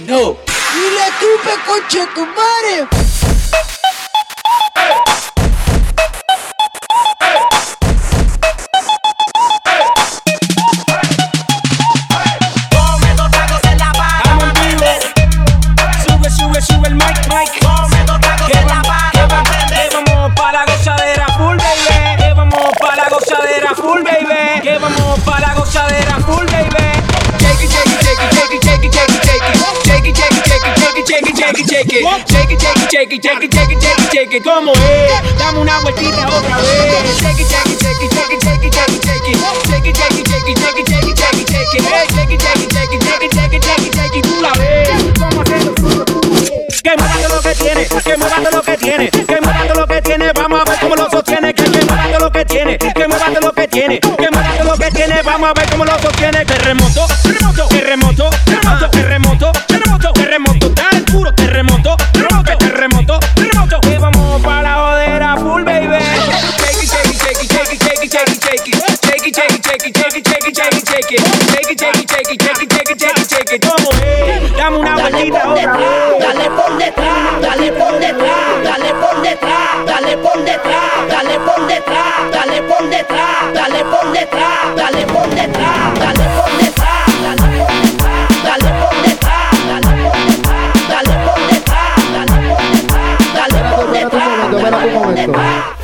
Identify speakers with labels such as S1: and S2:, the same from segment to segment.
S1: no. Y la tupe concha tu madre.
S2: Shake it, shake it, shake. ¿Cómo es? Dame una vueltita otra vez. Shake it, shake it, shake it, shake it, shake it, shake it, shake it. Shake it, shake it, shake it, shake it. Tú la ves. A hacerlo que todo lo que tiene, que todo lo que tiene, que todo lo que tiene, vamos a ver cómo lo sostiene, que, todo lo que tiene, que todo lo que tiene, que todo lo que tiene, vamos a ver cómo lo sostiene, terremoto, it, shake it, shake it, shake it, shake it, shake it, shake it, ¿cómo es? Dame una vueltita otra vez.
S3: Dale por detrás, dale por detrás, dale por detrás, dale por detrás, dale por detrás, dale por detrás, dale por detrás, dale por detrás, dale por detrás, dale por detrás, dale por detrás, dale por detrás, dale por detrás, dale por detrás, dale por detrás, dale por detrás.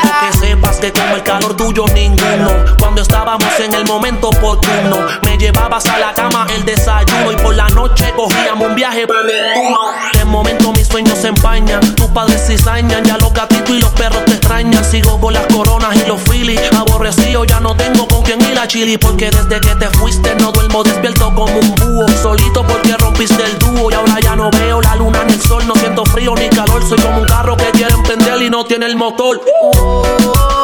S4: Quiero que sepas que como el calor tuyo ninguno. Cuando estábamos en el momento oportuno Me llevabas a la cama el desayuno Y por la noche cogíamos un viaje Neptuno De momento mis sueños se empañan Tus padres cizañan Ya los gatitos y los perros te extrañan. Sigo con las coronas y los filis Aborrecido ya no tengo con quién ir a chili Porque desde que te fuiste no duermo despierto como un búho. Solito porque rompiste el dúo Y ahora ya no veo la luna ni el sol No siento frío ni calor Soy como un carro que quiere Cali no tiene el motor.
S5: Uh,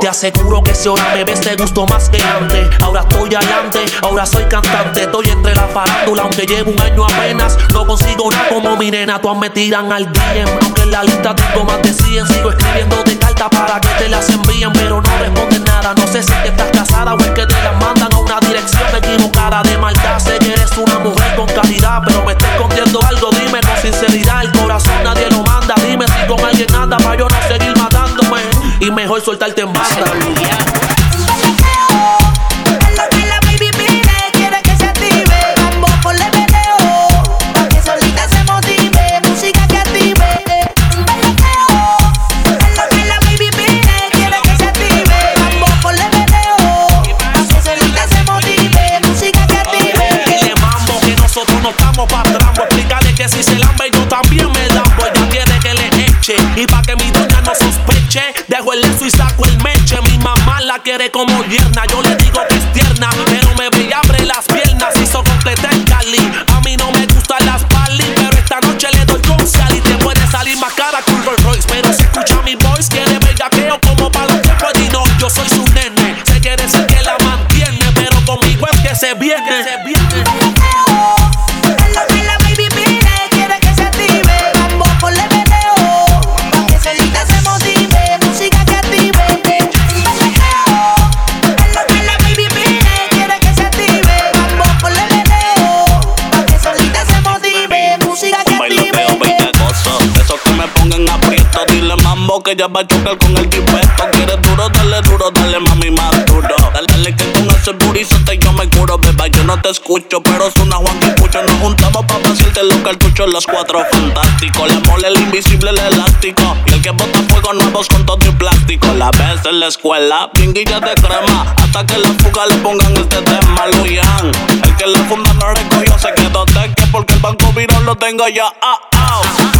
S5: Te
S4: aseguro que si ahora me ves te gustó más que antes. Ahora estoy adelante, ahora soy cantante. Estoy entre la farándula, aunque llevo un año apenas. No consigo nada como mi nena, todas me tiran al DM. Aunque en la lista tengo más de 100, sigo escribiendo de carta para que te las envíen. Pero no responden nada, no sé si que estás casada o es que te las mandan a una dirección equivocada de maldad. Sé que eres una mujer con calidad, pero me está escondiendo algo. Dime con sinceridad, el corazón nadie lo manda. Dime si con alguien anda para yo no seguir matándome. Y mejor soltarte en banda.
S5: Quiere
S4: como yerna. Yo le digo que es tierna, que
S6: ya va a chocar con el jipeto. Quieres duro, dale duro, dale mami más duro. Dale, dale que con ese burizante yo me curo, beba. Yo no te escucho, pero es una Juan que. Nos juntamos pa' vaciarte los cartuchos, los cuatro fantásticos. La mole, el invisible, el elástico. Y el que bota fuego nuevos con todo y plástico. La vez en la escuela, pinguilla de crema. Hasta que la fuga le pongan este tema, Luyan. El que la funda no recogió se quedó teque porque el banco viró lo tengo ya. Ah, ah.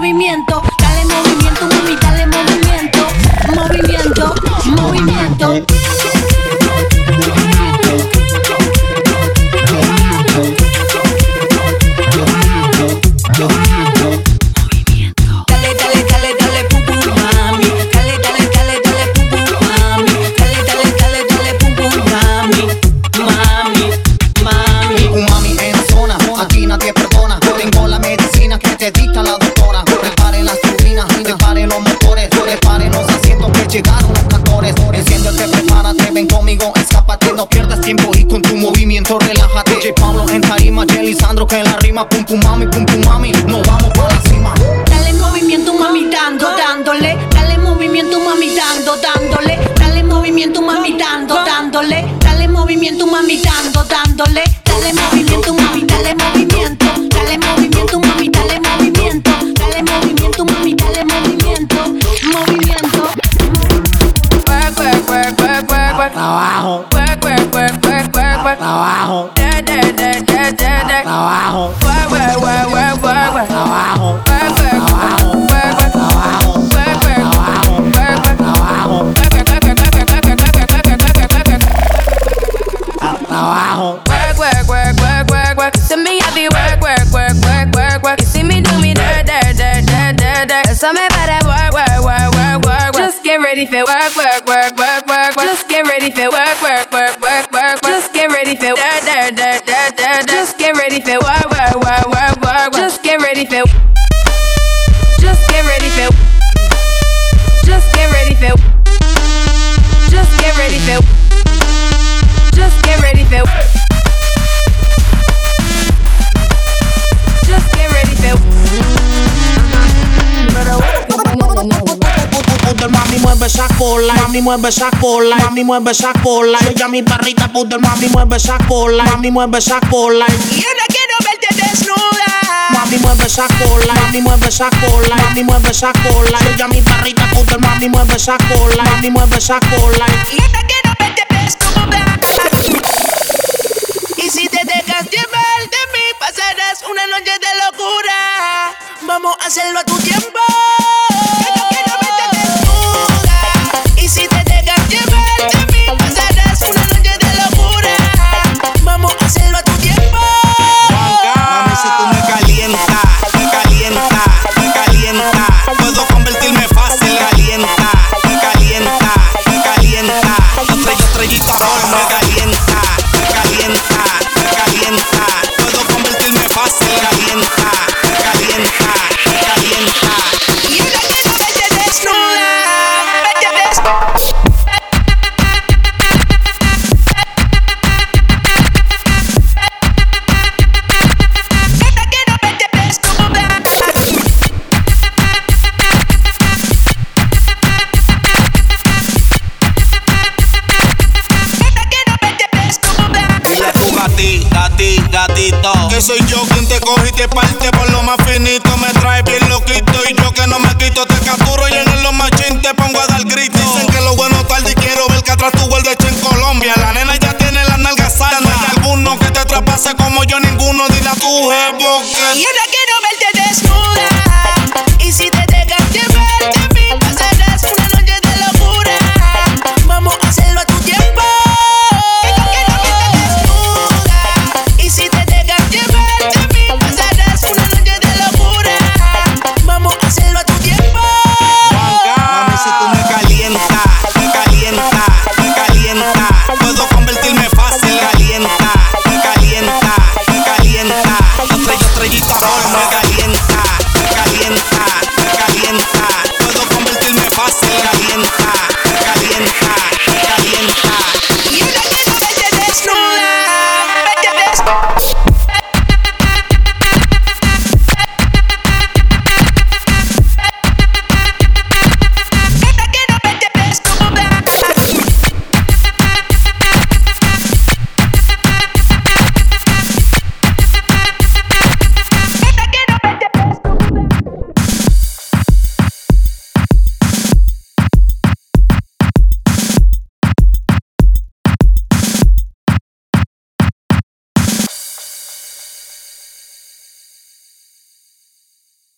S7: Movimiento,
S8: relájate. J. Pablo en tarima, Jelly Sandro que la rima, pum pum mami, pum pum trabajo.
S9: Work, work, work, work, work, work. To me, I be work, work, work, work, work, work. You see me do me dirt, dirt, dirt, dirt, dirt, dirt. Tell me about work, work, work, work, work, work. Just get ready for work, work, work, work, work, work. Just get ready for work, work, work, work, work, work. Just get ready for dirt, dirt, dirt, dirt, dirt, dirt. Just get ready for work, work, work, work, work, work. Just get ready for. Just get ready for. Just get ready for. Just get ready for.
S10: Esa cola, mami mueve esa cola, mami mueve esa cola. Ella mi perrita pudel, mami mueve esa cola, mami mueve esa cola.
S5: Yo no quiero verte desnuda.
S10: Mami mueve esa cola, mami mueve esa cola, mami mueve esa cola. Ella mi perrita pudel, mami mueve esa cola, mami mueve esa cola.
S5: Yo no quiero verte Si te dejas llevar de mí, pasarás una noche de locura. Vamos a hacerlo a tu tiempo.
S6: Coge y te parte por lo más finito.